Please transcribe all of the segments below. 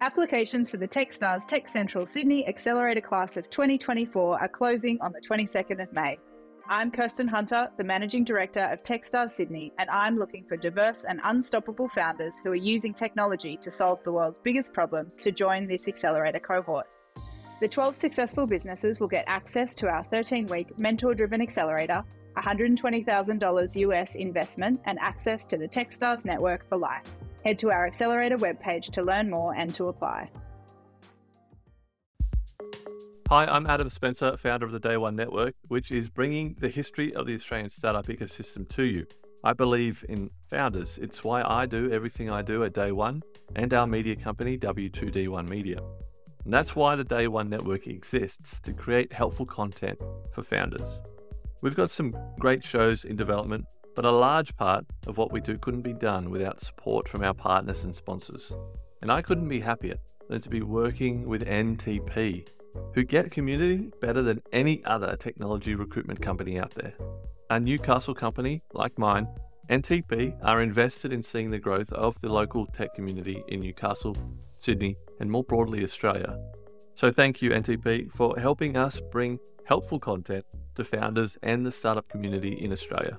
Applications for the Techstars Tech Central Sydney Accelerator Class of 2024 are closing on the 22nd of May. I'm Kirsten Hunter, the Managing Director of Techstars Sydney, and I'm looking for diverse and unstoppable founders who are using technology to solve the world's biggest problems to join this accelerator cohort. The 12 successful businesses will get access to our 13 week mentor driven accelerator, $120,000 US investment, and access to the Techstars network for life. Head to our accelerator webpage to learn more and to apply. Hi, I'm Adam Spencer, founder of the Day One Network, which is bringing the history of the Australian startup ecosystem to you. I believe in founders. It's why I do everything I do at Day One and our media company, W2D1 Media. And that's why the Day One Network exists to create helpful content for founders. We've got some great shows in development, but a large part of what we do couldn't be done without support from our partners and sponsors. And I couldn't be happier than to be working with NTP who get community better than any other technology recruitment company out there. A Newcastle company like mine, NTP, are invested in seeing the growth of the local tech community in Newcastle, Sydney, and more broadly Australia. So thank you, NTP, for helping us bring helpful content to founders and the startup community in Australia.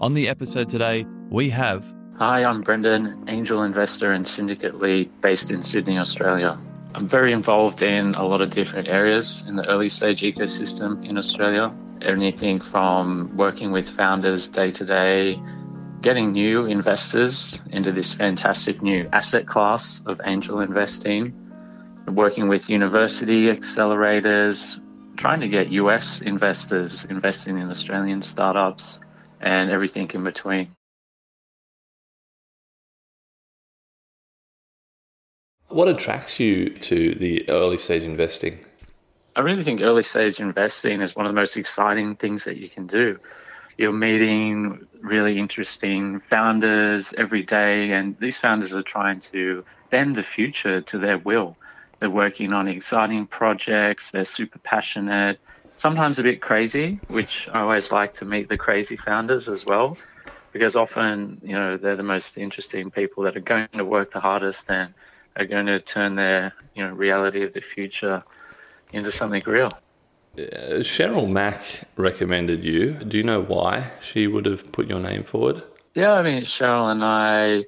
On the episode today, we have. Hi, I'm Brendan, angel investor and syndicate lead based in Sydney, Australia. I'm very involved in a lot of different areas in the early stage ecosystem in Australia. Anything from working with founders day to day, getting new investors into this fantastic new asset class of angel investing, working with university accelerators, trying to get US investors investing in Australian startups, and everything in between. What attracts you to the early stage investing? I really think early stage investing is one of the most exciting things that you can do. You're meeting really interesting founders every day, and these founders are trying to bend the future to their will. They're working on exciting projects, they're super passionate, sometimes a bit crazy, which I always like to meet the crazy founders as well, because often, you know, they're the most interesting people that are going to work the hardest and are going to turn their you know reality of the future into something real. Uh, Cheryl Mack recommended you. Do you know why she would have put your name forward? Yeah, I mean Cheryl and I,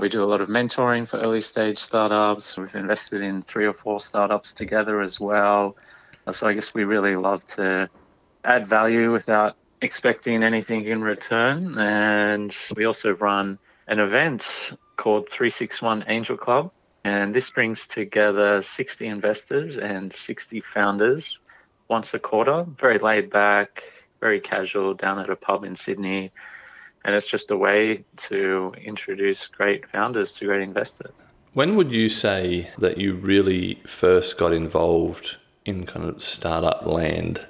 we do a lot of mentoring for early stage startups. We've invested in three or four startups together as well. Uh, so I guess we really love to add value without expecting anything in return. And we also run an event called 361 Angel Club, and this brings together 60 investors and 60 founders once a quarter, very laid back, very casual, down at a pub in Sydney. And it's just a way to introduce great founders to great investors. When would you say that you really first got involved in kind of startup land?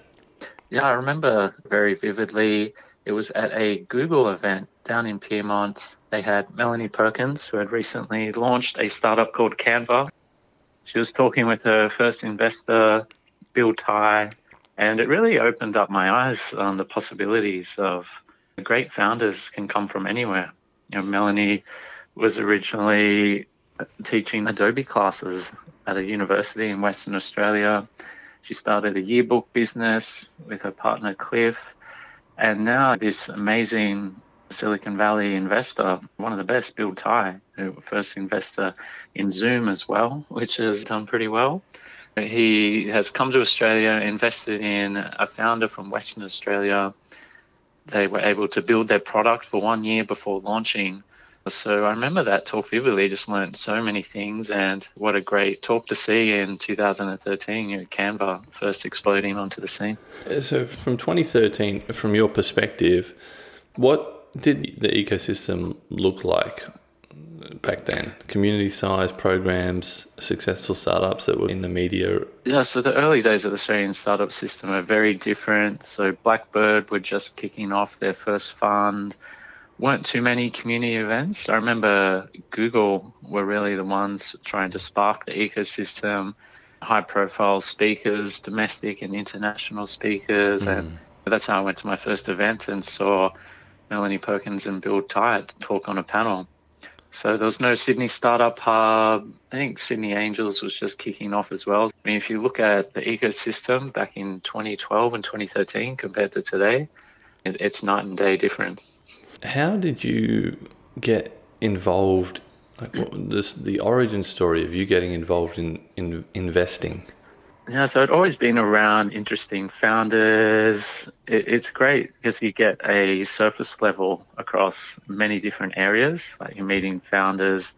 Yeah, I remember very vividly. It was at a Google event down in Pyrmont. They had Melanie Perkins, who had recently launched a startup called Canva. She was talking with her first investor, Bill Tai, and it really opened up my eyes on the possibilities of great founders can come from anywhere. You know, Melanie was originally teaching Adobe classes at a university in Western Australia. She started a yearbook business with her partner Cliff, and now this amazing Silicon Valley investor, one of the best, Bill Tai, who first investor in Zoom as well, which has done pretty well. He has come to Australia, invested in a founder from Western Australia. They were able to build their product for one year before launching. So I remember that talk vividly, just learned so many things and what a great talk to see in 2013, you know, Canva first exploding onto the scene. Uh, so from 2013, from your perspective, what did the ecosystem look like? back then? Community size programs, successful startups that were in the media? Yeah, so the early days of the Australian startup system are very different. So Blackbird were just kicking off their first fund. Weren't too many community events. I remember Google were really the ones trying to spark the ecosystem, high profile speakers, domestic and international speakers. Mm. And that's how I went to my first event and saw Melanie Perkins and Bill Tai talk on a panel. So there was no Sydney Startup Hub. I think Sydney Angels was just kicking off as well. I mean, if you look at the ecosystem back in 2012 and 2013 compared to today, it's night and day difference. How did you get involved? Like what, this, the origin story of you getting involved in, in investing. Yeah, so I'd always been around interesting founders. It, it's great because you get a surface level across many different areas. Like you're meeting founders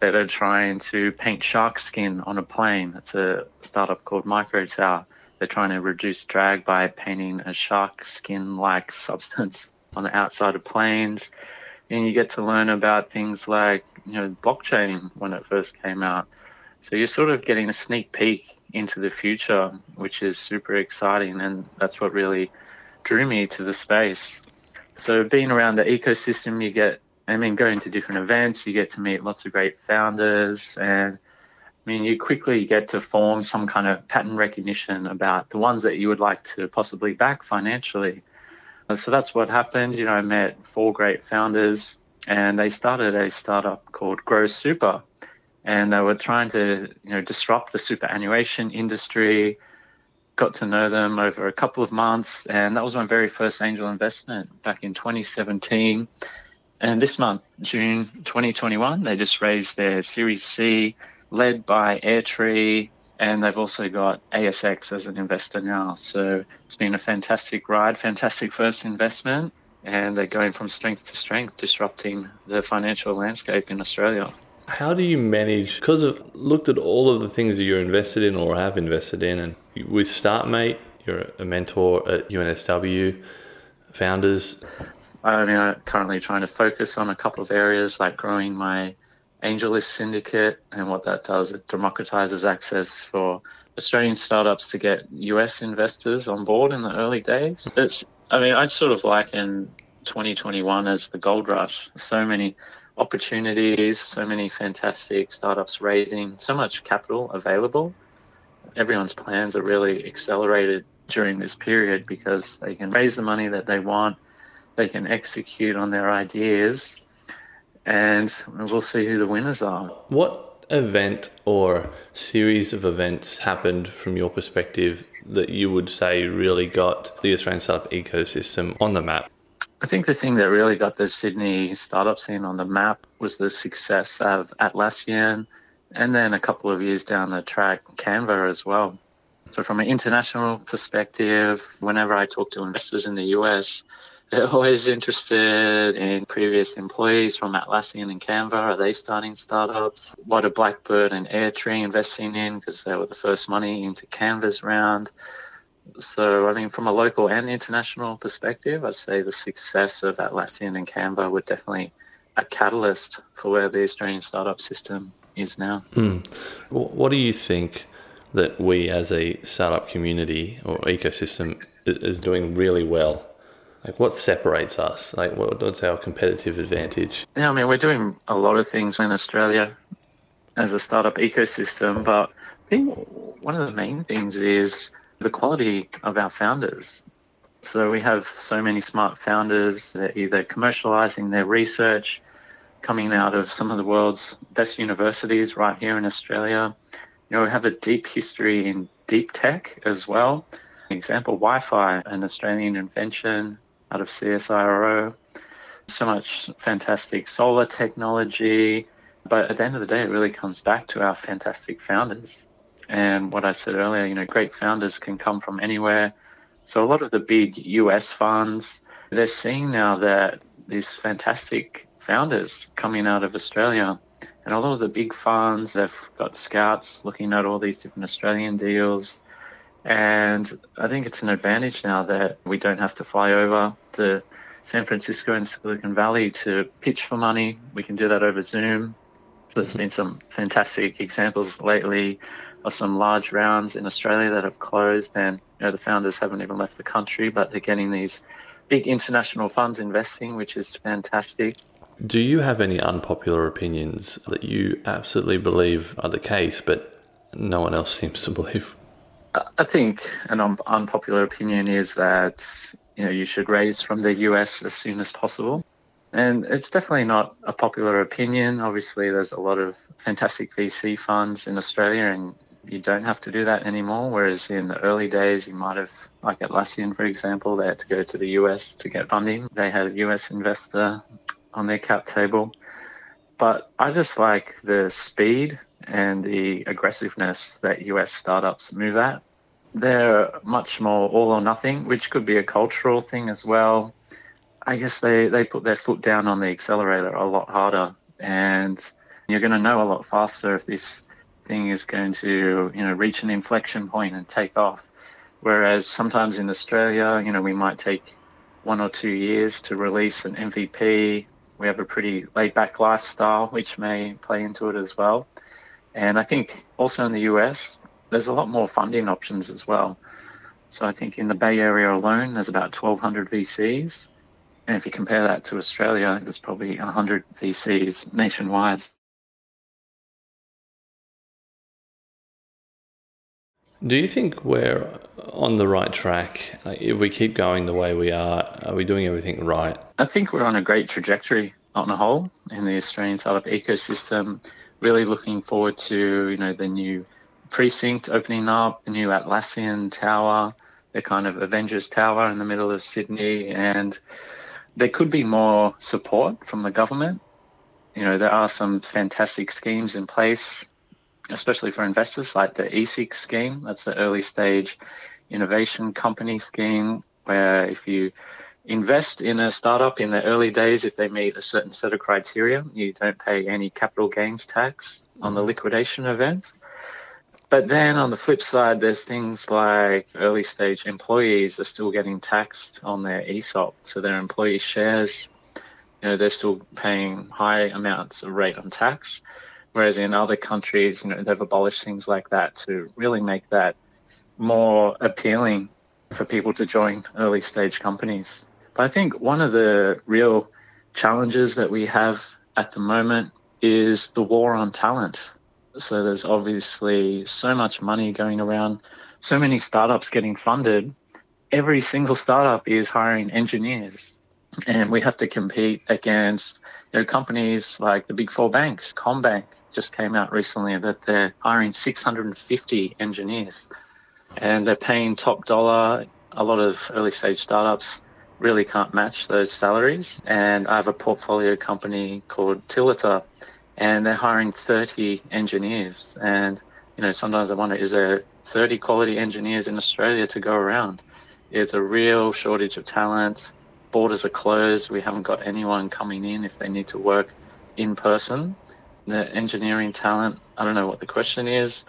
that are trying to paint shark skin on a plane. It's a startup called MicroTau. They're trying to reduce drag by painting a shark skin like substance on the outside of planes. And you get to learn about things like, you know, blockchain when it first came out. So you're sort of getting a sneak peek into the future, which is super exciting. And that's what really drew me to the space. So, being around the ecosystem, you get, I mean, going to different events, you get to meet lots of great founders. And I mean, you quickly get to form some kind of pattern recognition about the ones that you would like to possibly back financially. So that's what happened. You know, I met four great founders and they started a startup called Grow Super. And they were trying to you know disrupt the superannuation industry got to know them over a couple of months. And that was my very first angel investment back in 2017 and this month june 2021 they just raised their series c led by airtree and they've also got asx as an investor now so it's been a fantastic ride fantastic first investment and they're going from strength to strength disrupting the financial landscape in australia how do you manage? Because I've looked at all of the things that you're invested in or have invested in, and with StartMate, you're a mentor at UNSW, founders. I mean, I'm currently trying to focus on a couple of areas like growing my AngelList syndicate, and what that does, it democratizes access for Australian startups to get US investors on board in the early days. It's, I mean, I sort of liken 2021 as the gold rush. So many opportunities, so many fantastic startups raising so much capital available. Everyone's plans are really accelerated during this period because they can raise the money that they want, they can execute on their ideas, and we'll see who the winners are. What event or series of events happened from your perspective that you would say really got the Australian startup ecosystem on the map? I think the thing that really got the Sydney startup scene on the map was the success of Atlassian and then a couple of years down the track, Canva as well. So, from an international perspective, whenever I talk to investors in the US, they're always interested in previous employees from Atlassian and Canva. Are they starting startups? What are Blackbird and Airtree investing in? Because they were the first money into Canva's round. So, I mean, from a local and international perspective, I'd say the success of Atlassian and Canva were definitely a catalyst for where the Australian startup system is now. Mm. What do you think that we as a startup community or ecosystem is doing really well? Like, what separates us? Like, what's our competitive advantage? Yeah, I mean, we're doing a lot of things in Australia as a startup ecosystem, but I think one of the main things is the quality of our founders. So we have so many smart founders that either commercializing their research, coming out of some of the world's best universities right here in Australia. You know, we have a deep history in deep tech as well. example, Wi-Fi, an Australian invention out of CSIRO. So much fantastic solar technology. But at the end of the day, it really comes back to our fantastic founders. And what I said earlier, you know, great founders can come from anywhere. So a lot of the big US funds, they're seeing now that these fantastic founders coming out of Australia. And a lot of the big funds, they've got scouts looking at all these different Australian deals. And I think it's an advantage now that we don't have to fly over to San Francisco and Silicon Valley to pitch for money. We can do that over Zoom There's mm-hmm. been some fantastic examples lately of some large rounds in Australia that have closed, and you know the founders haven't even left the country, but they're getting these big international funds investing, which is fantastic. Do you have any unpopular opinions that you absolutely believe are the case, but no one else seems to believe? I think an un- unpopular opinion is that you know you should raise from the US as soon as possible. And it's definitely not a popular opinion. Obviously, there's a lot of fantastic VC funds in Australia, and you don't have to do that anymore. Whereas in the early days, you might have, like Atlassian, for example, they had to go to the US to get funding. They had a US investor on their cap table. But I just like the speed and the aggressiveness that US startups move at. They're much more all or nothing, which could be a cultural thing as well. I guess they, they put their foot down on the accelerator a lot harder and you're going to know a lot faster if this thing is going to you know reach an inflection point and take off whereas sometimes in Australia you know we might take one or two years to release an MVP we have a pretty laid back lifestyle which may play into it as well and I think also in the US there's a lot more funding options as well so I think in the Bay Area alone there's about 1200 VCs and if you compare that to Australia, there's probably 100 VCs nationwide. Do you think we're on the right track? If we keep going the way we are, are we doing everything right? I think we're on a great trajectory on the whole in the Australian startup ecosystem. Really looking forward to you know the new precinct opening up, the new Atlassian Tower, the kind of Avengers Tower in the middle of Sydney, and there could be more support from the government. You know, there are some fantastic schemes in place, especially for investors, like the ESIC scheme. That's the early stage innovation company scheme, where if you invest in a startup in the early days, if they meet a certain set of criteria, you don't pay any capital gains tax on the mm. liquidation event. But then on the flip side, there's things like early stage employees are still getting taxed on their ESOP. So their employee shares, you know, they're still paying high amounts of rate on tax. Whereas in other countries, you know, they've abolished things like that to really make that more appealing for people to join early stage companies. But I think one of the real challenges that we have at the moment is the war on talent. So there's obviously so much money going around, so many startups getting funded. Every single startup is hiring engineers. And we have to compete against you know, companies like the big four banks. CommBank just came out recently that they're hiring 650 engineers and they're paying top dollar. A lot of early stage startups really can't match those salaries. And I have a portfolio company called Tiliter and they're hiring 30 engineers. And, you know, sometimes I wonder, is there 30 quality engineers in Australia to go around? There's a real shortage of talent. Borders are closed. We haven't got anyone coming in if they need to work in person. The engineering talent, I don't know what the question is.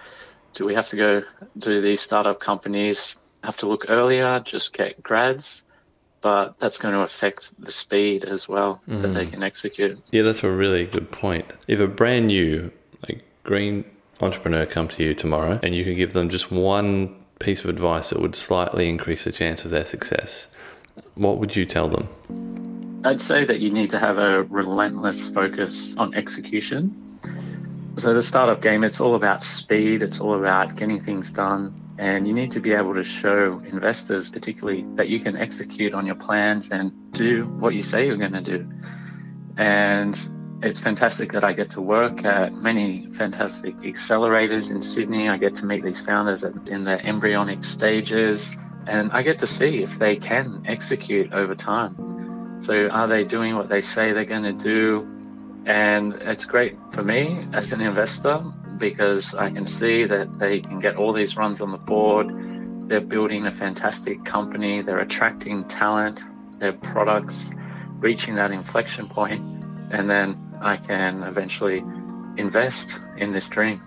Do we have to go, do these startup companies have to look earlier, just get grads? But that's going to affect the speed as well mm. that they mm. can execute. Yeah, that's a really good point. If a brand new like green entrepreneur come to you tomorrow and you could give them just one piece of advice that would slightly increase the chance of their success, what would you tell them? I'd say that you need to have a relentless focus on execution. So the startup game, it's all about speed, it's all about getting things done and you need to be able to show investors, particularly, that you can execute on your plans and do what you say you're going to do. And it's fantastic that I get to work at many fantastic accelerators in Sydney. I get to meet these founders in their embryonic stages, and I get to see if they can execute over time. So, are they doing what they say they're going to do? And it's great for me as an investor because I can see that they can get all these runs on the board. They're building a fantastic company. They're attracting talent. Their products reaching that inflection point, and then I can eventually invest in this dream.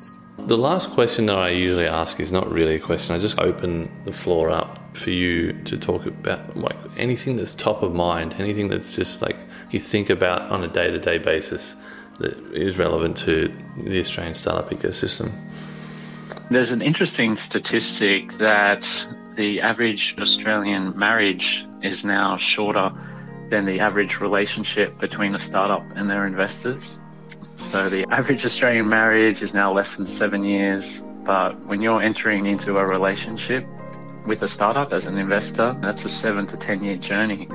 The last question that I usually ask is not really a question. I just open the floor up for you to talk about like anything that's top of mind, anything that's just like you think about on a day-to-day basis that is relevant to the Australian startup ecosystem? There's an interesting statistic that the average Australian marriage is now shorter than the average relationship between a startup and their investors. So the average Australian marriage is now less than seven years. But when you're entering into a relationship with a startup as an investor, that's a seven to 10 year journey.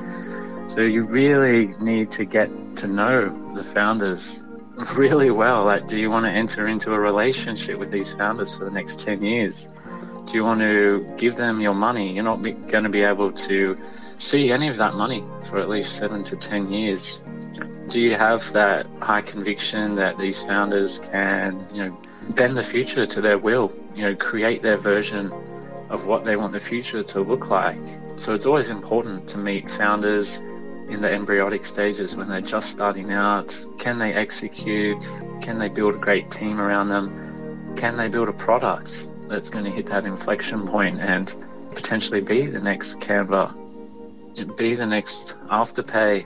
So you really need to get to know the founders really well. Like, do you want to enter into a relationship with these founders for the next 10 years? Do you want to give them your money? You're not going to be able to see any of that money for at least seven to 10 years. Do you have that high conviction that these founders can, you know, bend the future to their will, you know, create their version of what they want the future to look like? So it's always important to meet founders in the embryonic stages when they're just starting out. Can they execute? Can they build a great team around them? Can they build a product that's going to hit that inflection point and potentially be the next Canva, be the next Afterpay,